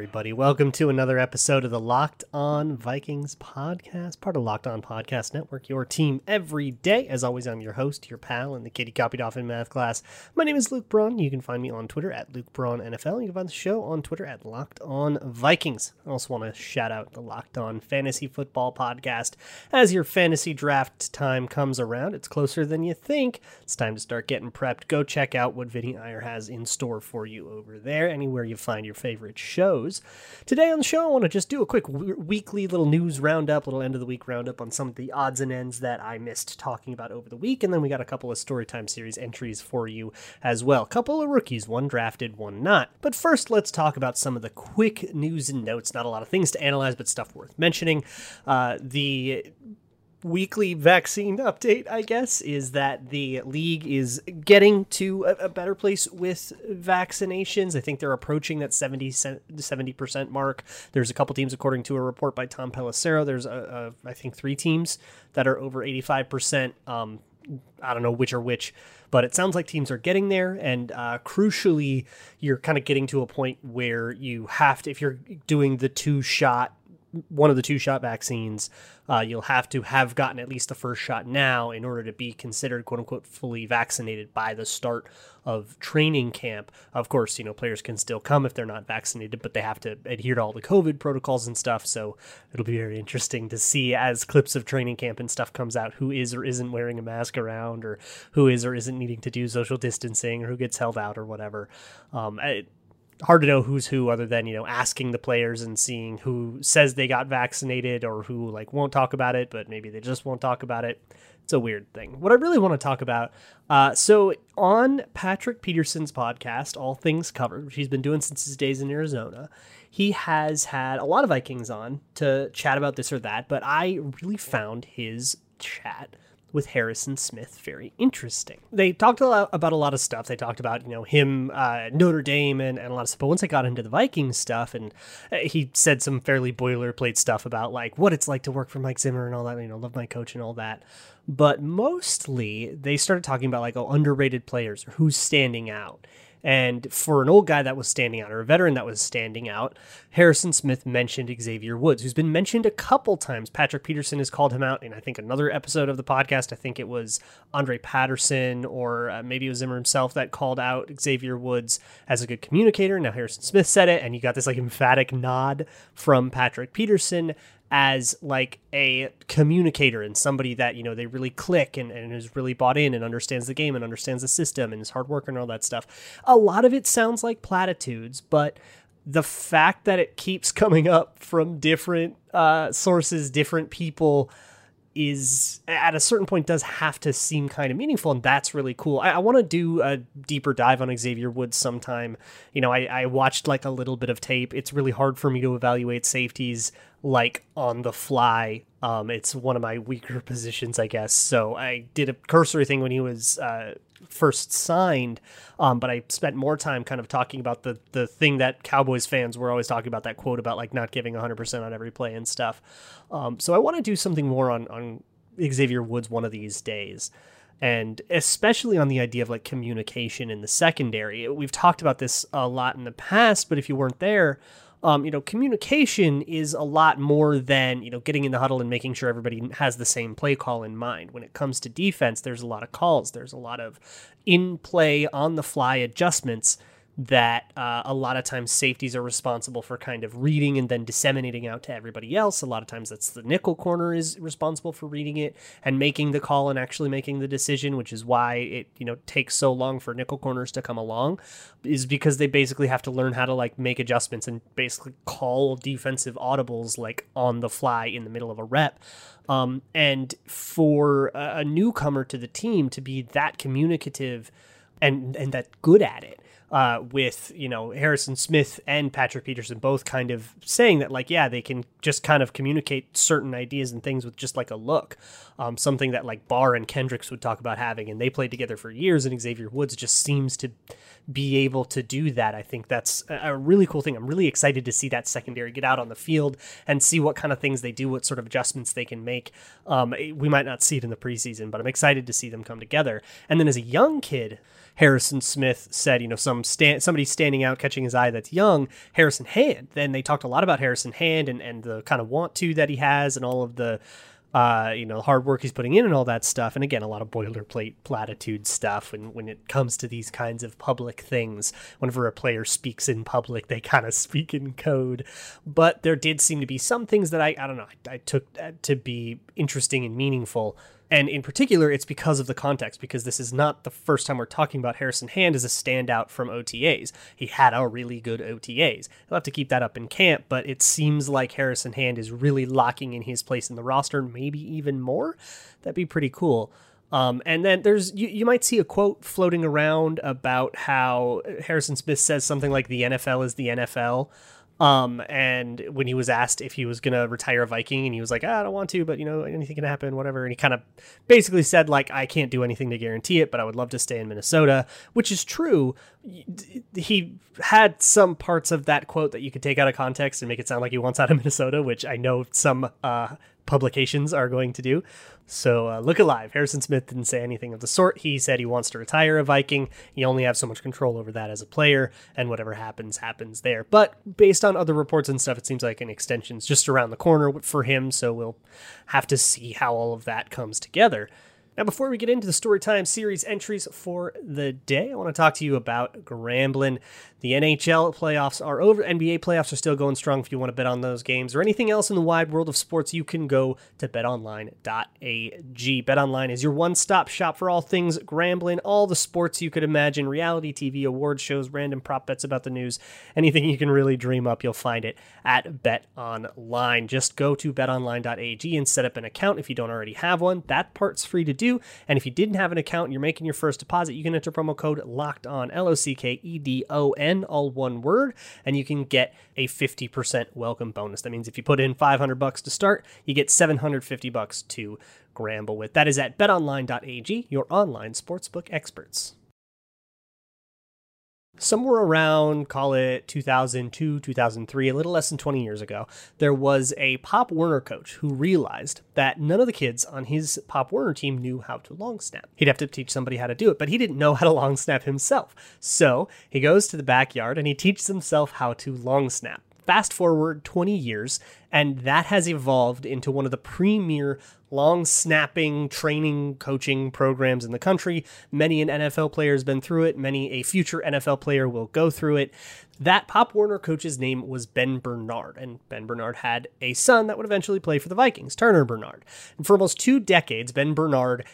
Everybody. Welcome to another episode of the Locked On Vikings podcast, part of Locked On Podcast Network, your team every day. As always, I'm your host, your pal, and the kid kitty copied off in math class. My name is Luke Braun. You can find me on Twitter at Luke Braun NFL. You can find the show on Twitter at Locked On Vikings. I also want to shout out the Locked On Fantasy Football podcast. As your fantasy draft time comes around, it's closer than you think. It's time to start getting prepped. Go check out what Vinny Iyer has in store for you over there, anywhere you find your favorite shows. Today on the show, I want to just do a quick w- weekly little news roundup, little end of the week roundup on some of the odds and ends that I missed talking about over the week. And then we got a couple of Storytime series entries for you as well. Couple of rookies, one drafted, one not. But first, let's talk about some of the quick news and notes. Not a lot of things to analyze, but stuff worth mentioning. Uh, the weekly vaccine update, I guess, is that the league is getting to a, a, better place with vaccinations. I think they're approaching that 70, 70% mark. There's a couple teams, according to a report by Tom Pelissero, there's, a, a, I think, three teams that are over 85%. Um, I don't know which are which, but it sounds like teams are getting there. And uh, crucially, you're kind of getting to a point where you have to, if you're doing the two shot one of the two shot vaccines, uh, you'll have to have gotten at least the first shot now in order to be considered quote unquote fully vaccinated by the start of training camp. Of course, you know, players can still come if they're not vaccinated, but they have to adhere to all the COVID protocols and stuff. So it'll be very interesting to see as clips of training camp and stuff comes out who is or isn't wearing a mask around or who is or isn't needing to do social distancing or who gets held out or whatever. Um, hard to know who's who other than you know asking the players and seeing who says they got vaccinated or who like won't talk about it but maybe they just won't talk about it. It's a weird thing. What i really want to talk about uh, so on patrick peterson's podcast all things covered which he's been doing since his days in arizona he has had a lot of vikings on to chat about this or that but i really found his chat with Harrison Smith very interesting. They talked a lot about a lot of stuff. They talked about, you know, him, uh, Notre Dame, and, and a lot of stuff. But once I got into the Vikings stuff, and uh, he said some fairly boilerplate stuff about like what it's like to work for Mike Zimmer and all that, you know, love my coach and all that. But mostly they started talking about like, oh, underrated players or who's standing out. And for an old guy that was standing out, or a veteran that was standing out, Harrison Smith mentioned Xavier Woods, who's been mentioned a couple times. Patrick Peterson has called him out in, I think, another episode of the podcast. I think it was Andre Patterson, or uh, maybe it was Zimmer himself that called out Xavier Woods as a good communicator. Now Harrison Smith said it, and you got this like emphatic nod from Patrick Peterson as like a communicator and somebody that you know they really click and, and is really bought in and understands the game and understands the system and is hard worker and all that stuff. A lot of it sounds like platitudes but the fact that it keeps coming up from different uh, sources different people is at a certain point does have to seem kind of meaningful and that's really cool. I, I want to do a deeper dive on xavier woods sometime. You know I, I watched like a little bit of tape. It's really hard for me to evaluate safeties like on the fly. Um, it's one of my weaker positions, I guess. So I did a cursory thing when he was uh, first signed, um, but I spent more time kind of talking about the the thing that Cowboys fans were always talking about that quote about like not giving 100% on every play and stuff. Um, so I want to do something more on on Xavier Woods one of these days. And especially on the idea of like communication in the secondary. We've talked about this a lot in the past, but if you weren't there, um, you know, communication is a lot more than, you know, getting in the huddle and making sure everybody has the same play call in mind. When it comes to defense, there's a lot of calls, there's a lot of in play, on the fly adjustments that uh, a lot of times safeties are responsible for kind of reading and then disseminating out to everybody else. A lot of times that's the nickel corner is responsible for reading it and making the call and actually making the decision, which is why it you know takes so long for nickel corners to come along, is because they basically have to learn how to like make adjustments and basically call defensive audibles like on the fly in the middle of a rep. Um, and for a, a newcomer to the team to be that communicative and and that good at it uh, with you know Harrison Smith and Patrick Peterson both kind of saying that like yeah they can just kind of communicate certain ideas and things with just like a look, um, something that like Barr and Kendricks would talk about having, and they played together for years, and Xavier Woods just seems to be able to do that. I think that's a really cool thing. I'm really excited to see that secondary get out on the field and see what kind of things they do, what sort of adjustments they can make. Um, we might not see it in the preseason, but I'm excited to see them come together. And then as a young kid, Harrison Smith said, you know, some somebody standing out catching his eye that's young, Harrison Hand. Then they talked a lot about Harrison Hand and, and the kind of want to that he has and all of the uh, you know, hard work he's putting in and all that stuff. And again, a lot of boilerplate platitude stuff. And when it comes to these kinds of public things, whenever a player speaks in public, they kind of speak in code. But there did seem to be some things that I, I don't know, I, I took to be interesting and meaningful and in particular, it's because of the context, because this is not the first time we're talking about Harrison Hand as a standout from OTAs. He had a really good OTAs. He'll have to keep that up in camp, but it seems like Harrison Hand is really locking in his place in the roster, maybe even more. That'd be pretty cool. Um, and then there's you, you might see a quote floating around about how Harrison Smith says something like the NFL is the NFL. Um, and when he was asked if he was going to retire a Viking, and he was like, ah, I don't want to, but you know, anything can happen, whatever. And he kind of basically said, like, I can't do anything to guarantee it, but I would love to stay in Minnesota, which is true. He had some parts of that quote that you could take out of context and make it sound like he wants out of Minnesota, which I know some uh, publications are going to do. So uh, look alive. Harrison Smith didn't say anything of the sort. He said he wants to retire a Viking. You only have so much control over that as a player, and whatever happens, happens there. But based on other reports and stuff, it seems like an extension's just around the corner for him. So we'll have to see how all of that comes together. Now, before we get into the Storytime series entries for the day, I want to talk to you about Gramblin. The NHL playoffs are over. NBA playoffs are still going strong if you want to bet on those games or anything else in the wide world of sports. You can go to betonline.ag. BetOnline is your one stop shop for all things Gramblin, all the sports you could imagine reality TV, award shows, random prop bets about the news, anything you can really dream up, you'll find it at BetOnline. Just go to betonline.ag and set up an account if you don't already have one. That part's free to do. And if you didn't have an account and you're making your first deposit, you can enter promo code locked on, L O C K E D O N all one word, and you can get a 50% welcome bonus. That means if you put in 500 bucks to start, you get 750 bucks to gramble with. That is at betonline.ag, your online sportsbook experts somewhere around, call it 2002, 2003, a little less than 20 years ago, there was a Pop Warner coach who realized that none of the kids on his Pop Warner team knew how to long snap. He'd have to teach somebody how to do it, but he didn't know how to long snap himself. So he goes to the backyard and he teaches himself how to long snap. Fast forward 20 years, and that has evolved into one of the premier long snapping training coaching programs in the country. Many an NFL player has been through it, many a future NFL player will go through it. That Pop Warner coach's name was Ben Bernard, and Ben Bernard had a son that would eventually play for the Vikings, Turner Bernard. And for almost two decades, Ben Bernard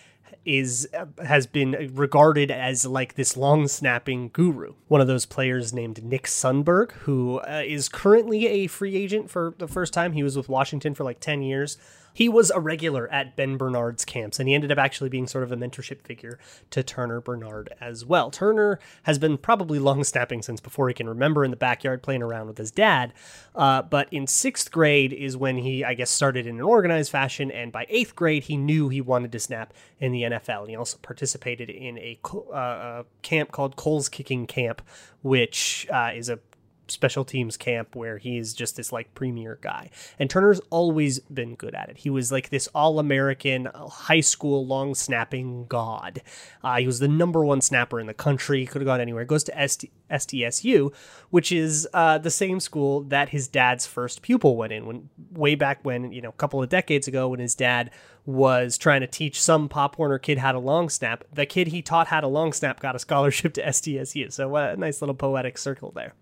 is has been regarded as like this long snapping guru. One of those players named Nick Sundberg, who uh, is currently a free agent for the first time. He was with Washington for like 10 years he was a regular at Ben Bernard's camps, and he ended up actually being sort of a mentorship figure to Turner Bernard as well. Turner has been probably long snapping since before he can remember in the backyard playing around with his dad. Uh, but in sixth grade is when he, I guess, started in an organized fashion, and by eighth grade, he knew he wanted to snap in the NFL. And he also participated in a, uh, a camp called Kohl's Kicking Camp, which uh, is a special teams camp where he's just this like premier guy. And Turner's always been good at it. He was like this all American high school long snapping god. Uh, he was the number one snapper in the country. He could have gone anywhere. He goes to ST- SDSU, which is uh, the same school that his dad's first pupil went in when way back when, you know, a couple of decades ago when his dad was trying to teach some Pop Warner kid how to long snap. The kid he taught how to long snap got a scholarship to SDSU. So a nice little poetic circle there.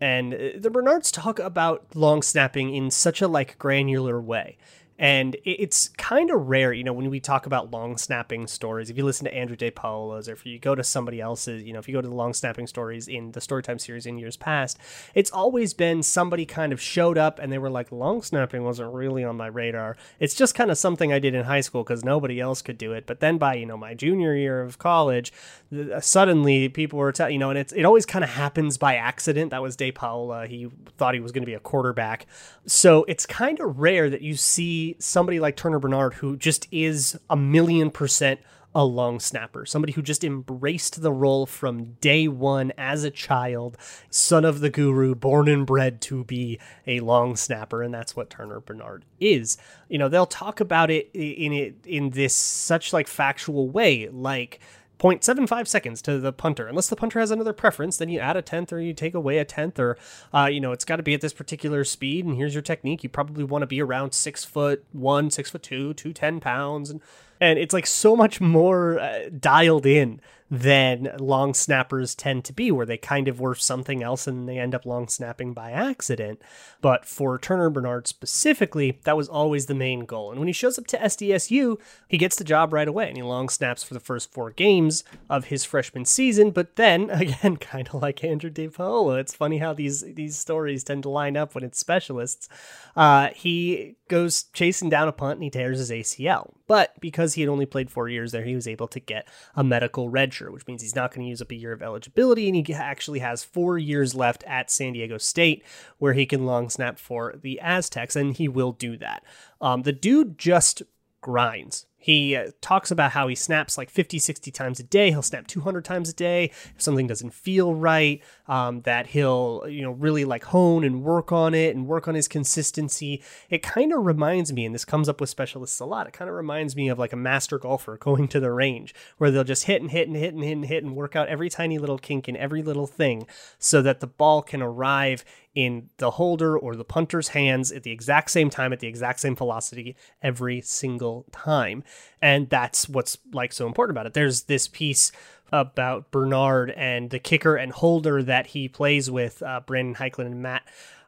And uh, the Bernards talk about long snapping in such a like granular way. And it's kind of rare, you know, when we talk about long snapping stories. If you listen to Andrew De or if you go to somebody else's, you know, if you go to the long snapping stories in the Storytime series in years past, it's always been somebody kind of showed up and they were like, long snapping wasn't really on my radar. It's just kind of something I did in high school because nobody else could do it. But then by, you know, my junior year of college, uh, suddenly people were telling, you know, and it's, it always kind of happens by accident. That was De Paola. He thought he was going to be a quarterback. So it's kind of rare that you see somebody like Turner Bernard who just is a million percent a long snapper, somebody who just embraced the role from day one as a child, son of the guru, born and bred to be a long snapper, and that's what Turner Bernard is. You know, they'll talk about it in it in this such like factual way, like 0.75 seconds to the punter. Unless the punter has another preference, then you add a tenth or you take away a tenth, or, uh, you know, it's got to be at this particular speed. And here's your technique. You probably want to be around six foot one, six foot two, 210 pounds. And, and it's like so much more uh, dialed in than long snappers tend to be, where they kind of were something else and they end up long snapping by accident. But for Turner Bernard specifically, that was always the main goal. And when he shows up to SDSU, he gets the job right away and he long snaps for the first four games of his freshman season. But then, again, kind of like Andrew De Paola, it's funny how these, these stories tend to line up when it's specialists. Uh, he goes chasing down a punt and he tears his ACL. But because he had only played four years there, he was able to get a medical red shirt, which means he's not going to use up a year of eligibility. And he actually has four years left at San Diego State where he can long snap for the Aztecs, and he will do that. Um, the dude just grinds. He uh, talks about how he snaps like 50, 60 times a day. He'll snap 200 times a day if something doesn't feel right. Um, that he'll, you know, really like hone and work on it and work on his consistency. It kind of reminds me, and this comes up with specialists a lot, it kind of reminds me of like a master golfer going to the range where they'll just hit and hit and hit and hit and hit and work out every tiny little kink in every little thing so that the ball can arrive in the holder or the punter's hands at the exact same time at the exact same velocity every single time. And that's what's like so important about it. There's this piece about Bernard and the kicker and holder that he plays with, uh, Brandon Heicklen and Matt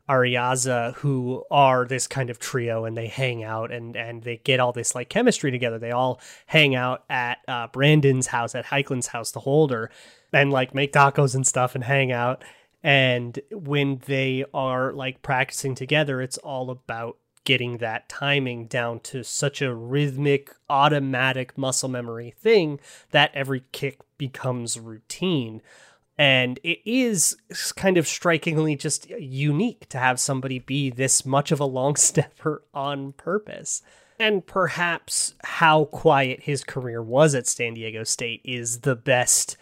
Araiza, who are this kind of trio and they hang out and, and they get all this like chemistry together. They all hang out at uh, Brandon's house, at Heicklen's house, the holder, and like make tacos and stuff and hang out and when they are like practicing together it's all about getting that timing down to such a rhythmic automatic muscle memory thing that every kick becomes routine. And it is kind of strikingly just unique to have somebody be this much of a long stepper on purpose. And perhaps how quiet his career was at San Diego State is the best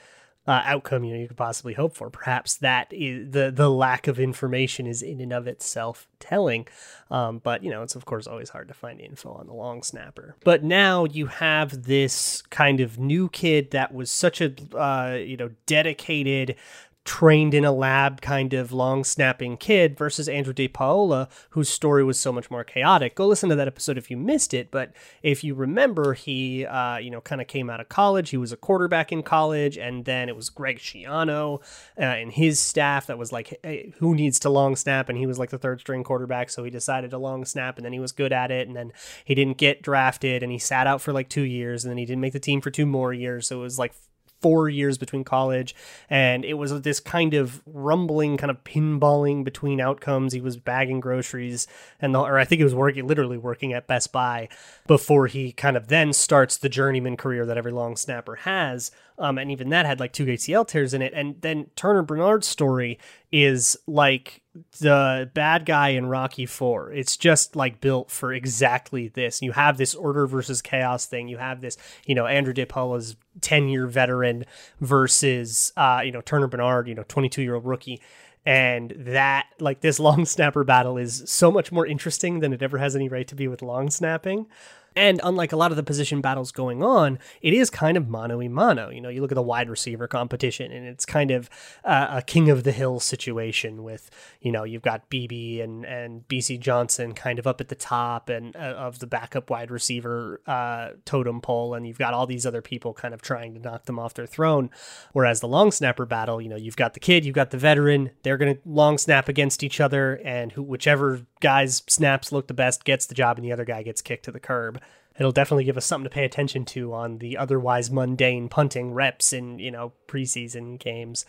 uh, outcome you know you could possibly hope for. Perhaps that is the the lack of information is in and of itself telling, um, but you know it's of course always hard to find info on the long snapper. But now you have this kind of new kid that was such a uh, you know dedicated trained in a lab kind of long snapping kid versus Andrew De Paola, whose story was so much more chaotic. Go listen to that episode if you missed it. But if you remember, he, uh, you know, kind of came out of college. He was a quarterback in college, and then it was Greg Schiano uh, and his staff that was like, hey, who needs to long snap? And he was like the third string quarterback, so he decided to long snap, and then he was good at it, and then he didn't get drafted, and he sat out for like two years, and then he didn't make the team for two more years. So it was like four years between college and it was this kind of rumbling kind of pinballing between outcomes he was bagging groceries and the, or i think he was working literally working at best buy before he kind of then starts the journeyman career that every long snapper has um, and even that had like two ACL tears in it. And then Turner Bernard's story is like the bad guy in Rocky Four. It's just like built for exactly this. You have this order versus chaos thing. You have this, you know, Andrew De Paola's ten year veteran versus, uh, you know, Turner Bernard, you know, twenty two year old rookie and that like this long snapper battle is so much more interesting than it ever has any right to be with long snapping And unlike a lot of the position battles going on, it is kind of mano a mano. You know, you look at the wide receiver competition, and it's kind of uh, a king of the hill situation with, you know, you've got BB and, and Bisi Johnson kind of up at the top and uh, of the backup wide receiver uh, totem pole, and you've got all these other people kind of trying to knock them off their throne. Whereas the long snapper battle, you know, you've got the kid, you've got the veteran, they're going to long snap against each other, and who, whichever guy's snaps look the best gets the job, and the other guy gets kicked to the curb it'll definitely give us something to pay attention to on the otherwise mundane punting reps in you know preseason games.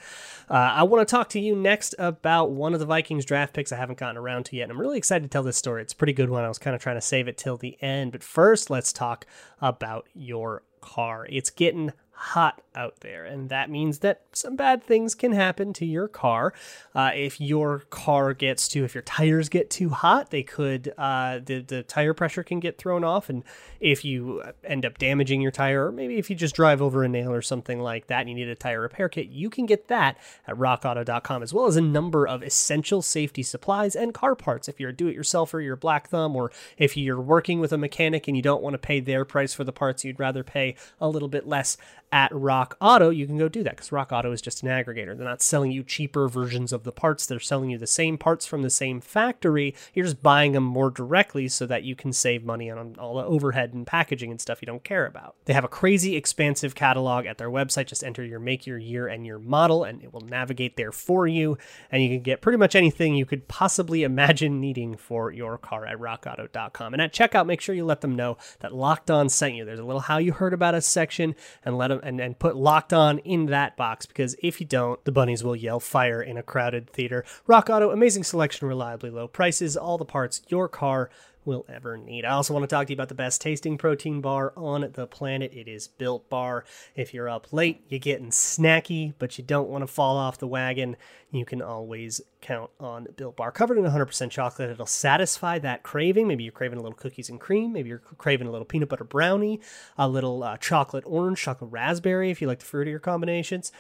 Uh, I want to talk to you next about one of the Vikings draft picks I haven't gotten around to yet. And I'm really excited to tell this story. It's a pretty good one. I was kind of trying to save it till the end, but first let's talk about your car. It's getting hot out there, and that means that some bad things can happen to your car. Uh, if your car gets too, if your tires get too hot, they could, uh, the, the tire pressure can get thrown off. And if you end up damaging your tire, or maybe if you just drive over a nail or something like that and you need a tire repair kit, you can get that at rockauto.com, as well as a number of essential safety supplies and car parts. If you're a do it yourselfer, you're a black thumb, or if you're working with a mechanic and you don't want to pay their price for the parts, you'd rather pay a little bit less at Rock Auto, you can go do that because Rock Auto is just an aggregator. They're not selling you cheaper versions of the parts. They're selling you the same parts from the same factory. You're just buying them more directly so that you can save money on all the overhead and packaging and stuff you don't care about. They have a crazy expansive catalog at their website. Just enter your make, your year, and your model, and it will navigate there for you. And you can get pretty much anything you could possibly imagine needing for your car at rockauto.com. And at checkout, make sure you let them know that Locked On sent you. There's a little how you heard about us section and let them and, and put locked on in that box because if you don't, the bunnies will yell fire in a crowded theater. Rock Auto, amazing selection, reliably low prices, all the parts your car will ever need. I also want to talk to you about the best tasting protein bar on the planet. It is Built Bar. If you're up late, you're getting snacky, but you don't want to fall off the wagon, you can always count on Built Bar. Covered in 100% chocolate, it'll satisfy that craving. Maybe you're craving a little cookies and cream. Maybe you're craving a little peanut butter brownie, a little uh, chocolate orange, chocolate raspberry if you like the fruitier combinations.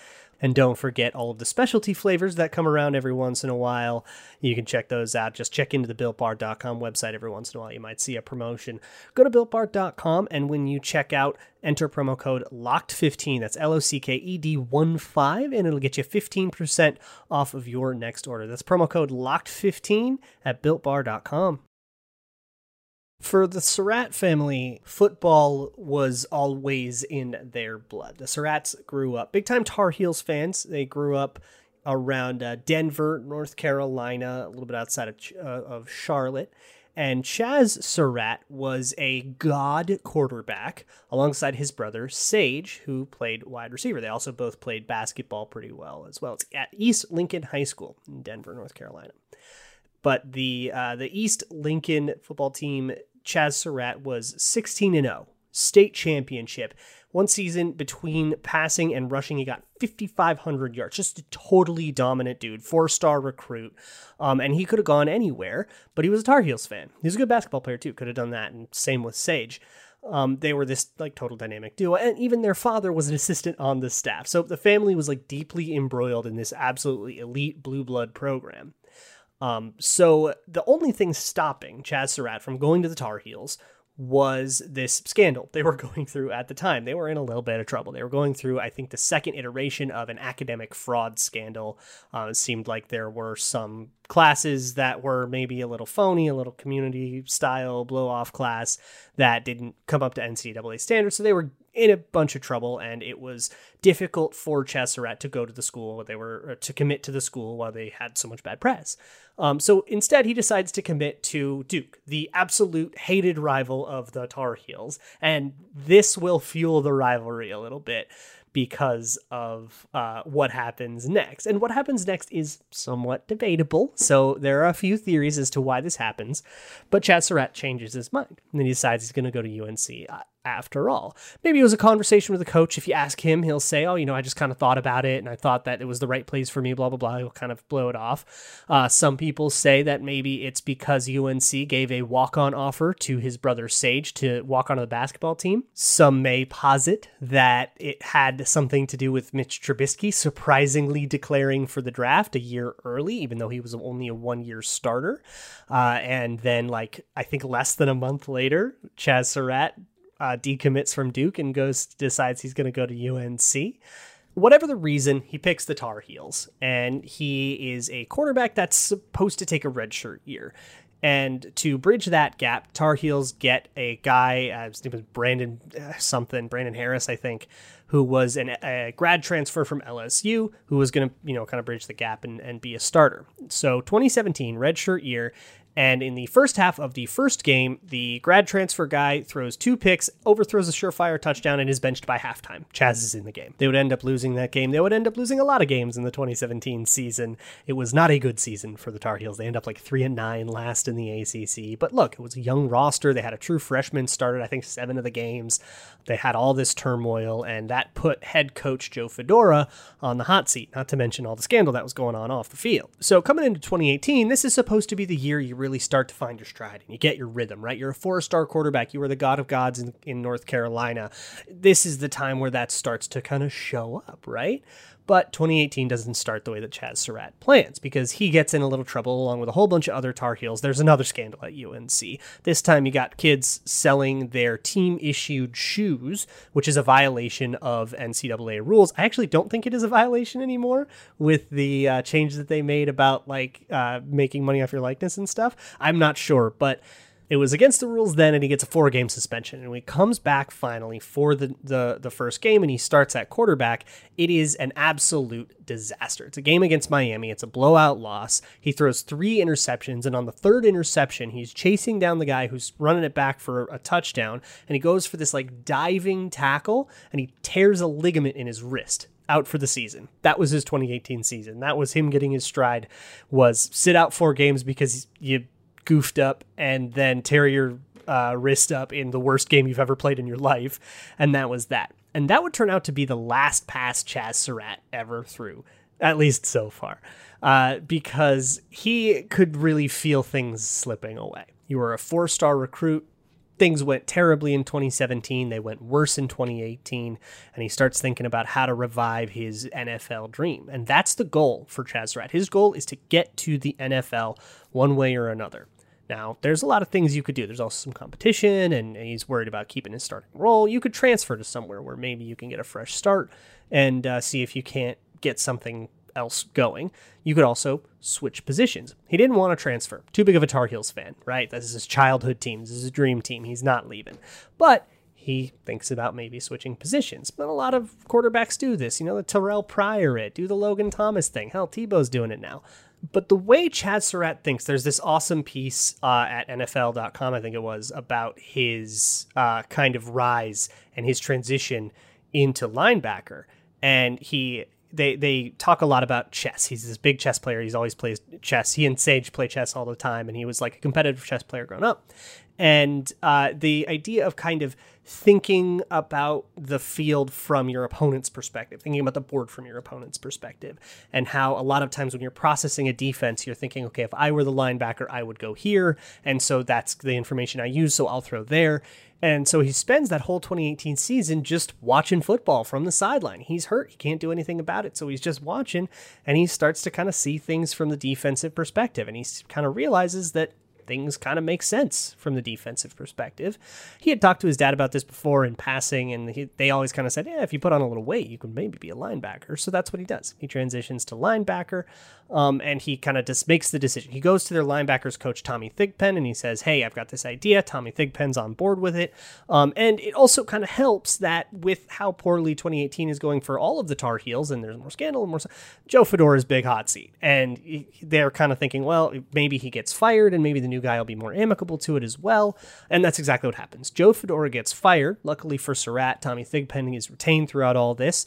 And don't forget all of the specialty flavors that come around every once in a while. You can check those out. Just check into the BuiltBar.com website every once in a while. You might see a promotion. Go to BuiltBar.com, and when you check out, enter promo code LOCKED15. That's L O C K E D 1 5, and it'll get you 15% off of your next order. That's promo code LOCKED15 at BuiltBar.com. For the Surratt family, football was always in their blood. The Surratts grew up big time Tar Heels fans. They grew up around uh, Denver, North Carolina, a little bit outside of, uh, of Charlotte. And Chazz Surratt was a god quarterback alongside his brother Sage, who played wide receiver. They also both played basketball pretty well as well. It's at East Lincoln High School in Denver, North Carolina. But the uh, the East Lincoln football team Chazz Surratt was 16 and 0, state championship. One season between passing and rushing, he got 5,500 yards. Just a totally dominant dude, four star recruit. Um, and he could have gone anywhere, but he was a Tar Heels fan. He was a good basketball player too. Could have done that, and same with Sage. Um, they were this like total dynamic duo, and even their father was an assistant on the staff. So the family was like deeply embroiled in this absolutely elite blue blood program. Um, so the only thing stopping Chazz Surratt from going to the Tar Heels was this scandal they were going through at the time. They were in a little bit of trouble. They were going through, I think, the second iteration of an academic fraud scandal. Uh, it seemed like there were some classes that were maybe a little phony, a little community style blow off class that didn't come up to NCAA standards. So they were in a bunch of trouble, and it was difficult for Chazz Surratt to go to the school. They were to commit to the school while they had so much bad press. Um, so instead, he decides to commit to Duke, the absolute hated rival of the Tar Heels, and this will fuel the rivalry a little bit because of uh, what happens next. And what happens next is somewhat debatable. So there are a few theories as to why this happens. But Chazz Surratt changes his mind and he decides he's going to go to UNC after all. Maybe it was a conversation with the coach. If you ask him, he'll say, Oh, you know, I just kind of thought about it and I thought that it was the right place for me, blah, blah, blah. He'll kind of blow it off. Uh, some people people say that maybe it's because UNC gave a walk on offer to his brother Sage to walk onto the basketball team. Some may posit that it had something to do with Mitch Trubisky surprisingly declaring for the draft a year early, even though he was only a one year starter. Uh, and then, like, I think less than a month later, Chazz Surratt uh, decommits from Duke and goes decides he's going to go to UNC whatever the reason, he picks the Tar Heels, and he is a quarterback that's supposed to take a redshirt year. And to bridge that gap, Tar Heels get a guy, uh, his name was Brandon uh, something, Brandon Harris, I think, who was an, a grad transfer from LSU, who was going to, you know, kind of bridge the gap and, and be a starter. So 2017, redshirt year, and in the first half of the first game, the grad transfer guy throws two picks, overthrows a surefire touchdown, and is benched by halftime. Chazz is in the game. They would end up losing that game. They would end up losing a lot of games in the 2017 season. It was not a good season for the Tar Heels. They end up like three and nine, last in the ACC. But look, it was a young roster. They had a true freshman started, I think, seven of the games. They had all this turmoil, and that put head coach Joe Fedora on the hot seat. Not to mention all the scandal that was going on off the field. So coming into 2018, this is supposed to be the year you really start to find your stride and you get your rhythm, right? You're a four star quarterback. You are the god of gods in, in North Carolina. This is the time where that starts to kind of show up, right? But 2018 doesn't start the way that Chazz Surratt plans because he gets in a little trouble along with a whole bunch of other Tar Heels. There's another scandal at UNC. This time you got kids selling their team issued shoes, which is a violation of NCAA rules. I actually don't think it is a violation anymore with the uh, change that they made about like uh, making money off your likeness and stuff. I'm not sure, but it was against the rules then, and he gets a four game suspension. And he comes back finally for the, the, the first game and he starts at quarterback, it is an absolute disaster. It's a game against Miami, it's a blowout loss. He throws three interceptions, and on the third interception, he's chasing down the guy who's running it back for a touchdown, and he goes for this like diving tackle, and he tears a ligament in his wrist out for the season. That was his 2018 season. That was him getting his stride was sit out four games because you goofed up and then tear your uh, wrist up in the worst game you've ever played in your life. And that was that. And that would turn out to be the last pass Chazz Surratt ever threw, at least so far, uh, because he could really feel things slipping away. You were a four star recruit. Things went terribly in 2017. They went worse in 2018. And he starts thinking about how to revive his NFL dream. And that's the goal for Chazz Surratt. His goal is to get to the NFL one way or another. Now, there's a lot of things you could do. There's also some competition, and he's worried about keeping his starting role. You could transfer to somewhere where maybe you can get a fresh start and uh, see if you can't get something else going. You could also switch positions. He didn't want to transfer. Too big of a Tar Heels fan, right? This is his childhood team. This is his dream team. He's not leaving. But he thinks about maybe switching positions. But a lot of quarterbacks do this. You know, the Terrelle Pryor it, do the Logan Thomas thing. Hell, Tebow's doing it now. But the way Chazz Surratt thinks, there's this awesome piece uh, at NFL.com, I think it was, about his uh, kind of rise and his transition into linebacker. And he they they talk a lot about chess. He's this big chess player. He's always plays chess. He and Sage play chess all the time, and he was like a competitive chess player growing up. And uh, the idea of kind of thinking about the field from your opponent's perspective, thinking about the board from your opponent's perspective, and how a lot of times when you're processing a defense, you're thinking, okay, if I were the linebacker, I would go here. And so that's the information I use, so I'll throw there. And so he spends that whole 2018 season just watching football from the sideline. He's hurt. He can't do anything about it. So he's just watching and he starts to kind of see things from the defensive perspective. And he kind of realizes that things kind of make sense from the defensive perspective. He had talked to his dad about this before in passing, and he, they always kind of said, Yeah, if you put on a little weight, you can maybe be a linebacker. So that's what he does. He transitions to linebacker, um, and he kind of just makes the decision. He goes to their linebackers coach, Tommy Thigpen, and he says, Hey, I've got this idea. Tommy Thigpen's on board with it. Um, and it also kind of helps that with how poorly 2018 is going for all of the Tar Heels, and there's more scandal and more. Joe Fedora's big hot seat. And they're kind of thinking, well, maybe he gets fired, and maybe the new guy will be more amicable to it as well. And that's exactly what happens. Joe Fedora gets fired. Luckily for Surratt, Tommy Thigpen is retained throughout all this.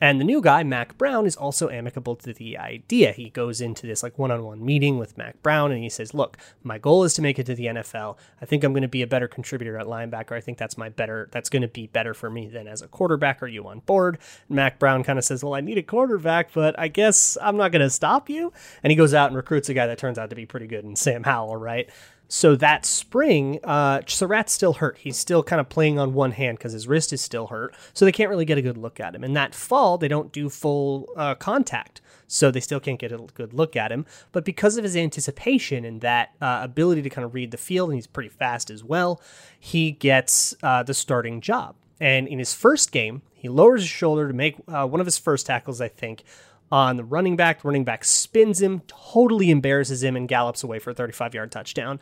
And the new guy, Mack Brown, is also amicable to the idea. He goes into this like one-on-one meeting with Mack Brown and he says, "Look, my goal is to make it to the NFL. I think I'm going to be a better contributor at linebacker. I think that's my better that's going to be better for me than as a quarterback. Are you on board?" And Mack Brown kind of says, "Well, I need a quarterback, but I guess I'm not going to stop you." And he goes out and recruits a guy that turns out to be pretty good in Sam Howell, right? So that spring, uh, Surratt's still hurt. He's still kind of playing on one hand because his wrist is still hurt. So they can't really get a good look at him. And that fall, they don't do full uh, contact. So they still can't get a good look at him. But because of his anticipation and that uh, ability to kind of read the field, and he's pretty fast as well, he gets uh, the starting job. And in his first game, he lowers his shoulder to make uh, one of his first tackles, I think, on the running back. The running back spins him, totally embarrasses him, and gallops away for a 35 yard touchdown.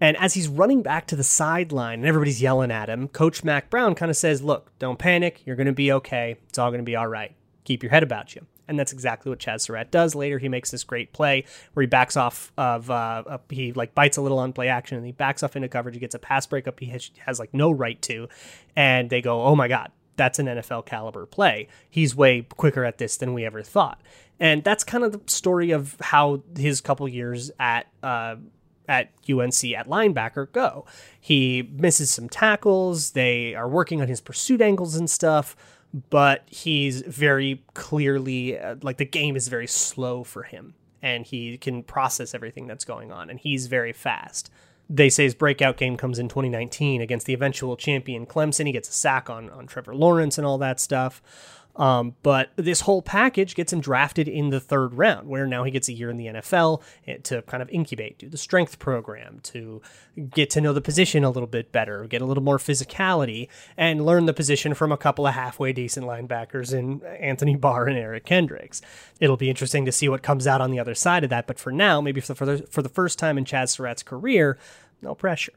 And as he's running back to the sideline and everybody's yelling at him, Coach Mack Brown kind of says, Look, don't panic. You're going to be okay. It's all going to be all right. Keep your head about you. And that's exactly what Chazz Surratt does. Later, he makes this great play where he backs off of, uh, he like bites a little on play action and he backs off into coverage. He gets a pass breakup he has, has like no right to. And they go, Oh my God, that's an NFL caliber play. He's way quicker at this than we ever thought. And that's kind of the story of how his couple years at uh, at UNC at linebacker go. He misses some tackles. They are working on his pursuit angles and stuff, but he's very clearly uh, like the game is very slow for him and he can process everything that's going on and he's very fast they say his breakout game comes in 2019 against the eventual champion Clemson. He gets a sack on, on Trevor Lawrence and all that stuff. Um, but this whole package gets him drafted in the third round, where now he gets a year in the NFL eh, to kind of incubate, do the strength program, to get to know the position a little bit better, get a little more physicality, and learn the position from a couple of halfway decent linebackers in Anthony Barr and Eric Kendricks. It'll be interesting to see what comes out on the other side of that. But for now, maybe for the, for the first time in Chazz Surratt's career, no pressure.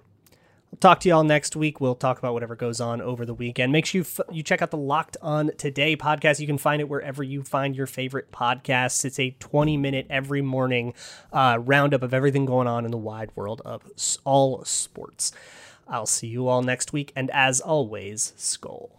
Talk to y'all next week. We'll talk about whatever goes on over the weekend. Make sure you, f- you check out the Locked On Today podcast. You can find it wherever you find your favorite podcasts. It's a 20 minute every morning uh, roundup of everything going on in the wide world of all sports. I'll see you all next week. And as always, Skol.